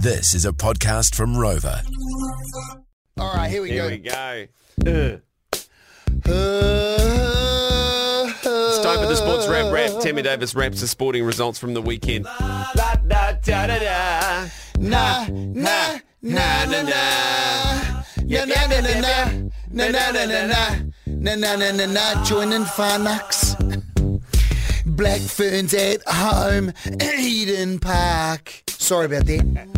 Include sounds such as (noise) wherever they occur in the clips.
This is a podcast from Rova. All right, here we go. Here go. we go. Uh, It's time for the sports rap rap. Tammy Davis raps the sporting results from the weekend. La, da, da, da, da. Na na na na na. Na na na na na. Na na na na na. Na na na na na. Joining Farnax. Black ferns at home, Eden Park. Sorry about that.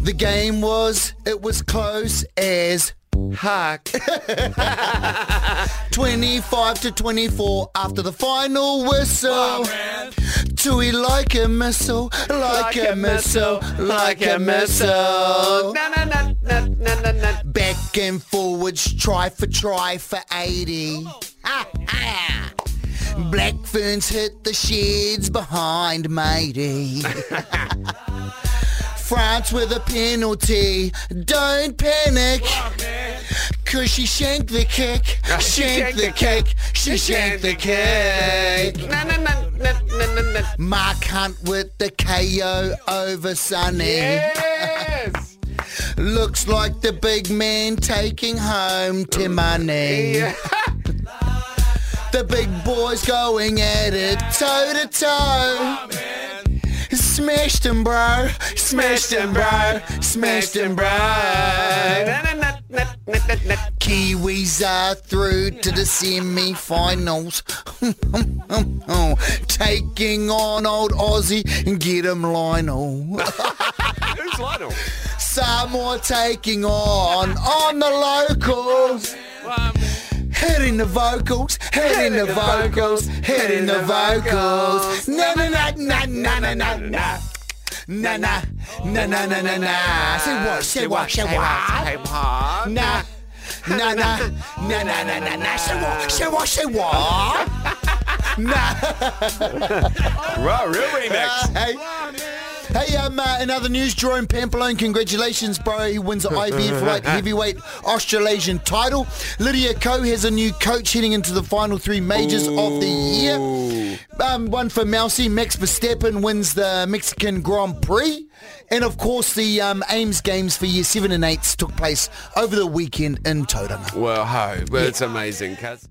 The game was, it was close as Hark. (laughs) 25 to 24 after the final whistle. Tui like a missile, like, a, missile, like a missile. Na, na, na, na, na, na. Back and forwards, try for try for 80. Ha, ha. Black ferns hit the sheds behind matey. (laughs) France with a penalty. Don't panic. Cause she shanked the kick. Ah, shanked the kick. She shanked the kick. Na, na, na, na, na, na. Mark Hunt with the KO over Sunny. Yes. (laughs) Looks like the big man taking home to money. (laughs) The big boys going at it toe to toe. Smashed him, bro. Smashed him, bro. Smashed him, bro. Kiwis are through to the semi-finals. (laughs) Taking on old Aussie and get him Lionel. (laughs) Who's Lionel? Samoa taking on on the locals. Um, Hitting the vocals, hitting the vocals, hitting the vocals. Na na na na na na na na. Na na na na na na na. Say what? Say what? Say what? Hey, what? Na na na na na na na na. Say what? Say what? Say what? Nah. Right, real remix. Hey. Um, uh, in other news, Jerome Pampellone, congratulations, bro. He wins the IBF (laughs) light heavyweight Australasian title. Lydia Ko has a new coach heading into the final three majors of the year. Um, one for Mousy, Max Verstappen wins the Mexican Grand Prix. And of course, the um, AIMS Games for year seven and eight took place over the weekend in Tauranga. Well, ho, but it's amazing, cuz.